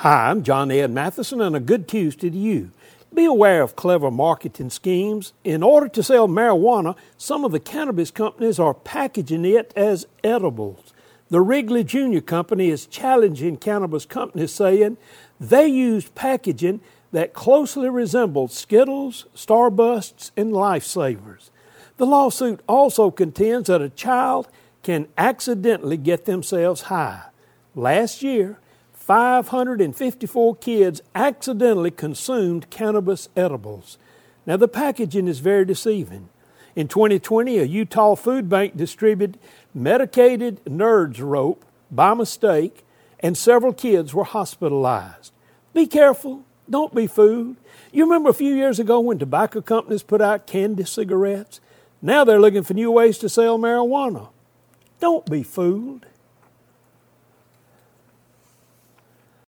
Hi, I'm John Ed Matheson, and a good Tuesday to you. Be aware of clever marketing schemes. In order to sell marijuana, some of the cannabis companies are packaging it as edibles. The Wrigley Jr. Company is challenging cannabis companies, saying they used packaging that closely resembled Skittles, Starbursts, and Lifesavers. The lawsuit also contends that a child can accidentally get themselves high. Last year, 554 kids accidentally consumed cannabis edibles. Now, the packaging is very deceiving. In 2020, a Utah food bank distributed medicated nerds rope by mistake, and several kids were hospitalized. Be careful, don't be fooled. You remember a few years ago when tobacco companies put out candy cigarettes? Now they're looking for new ways to sell marijuana. Don't be fooled.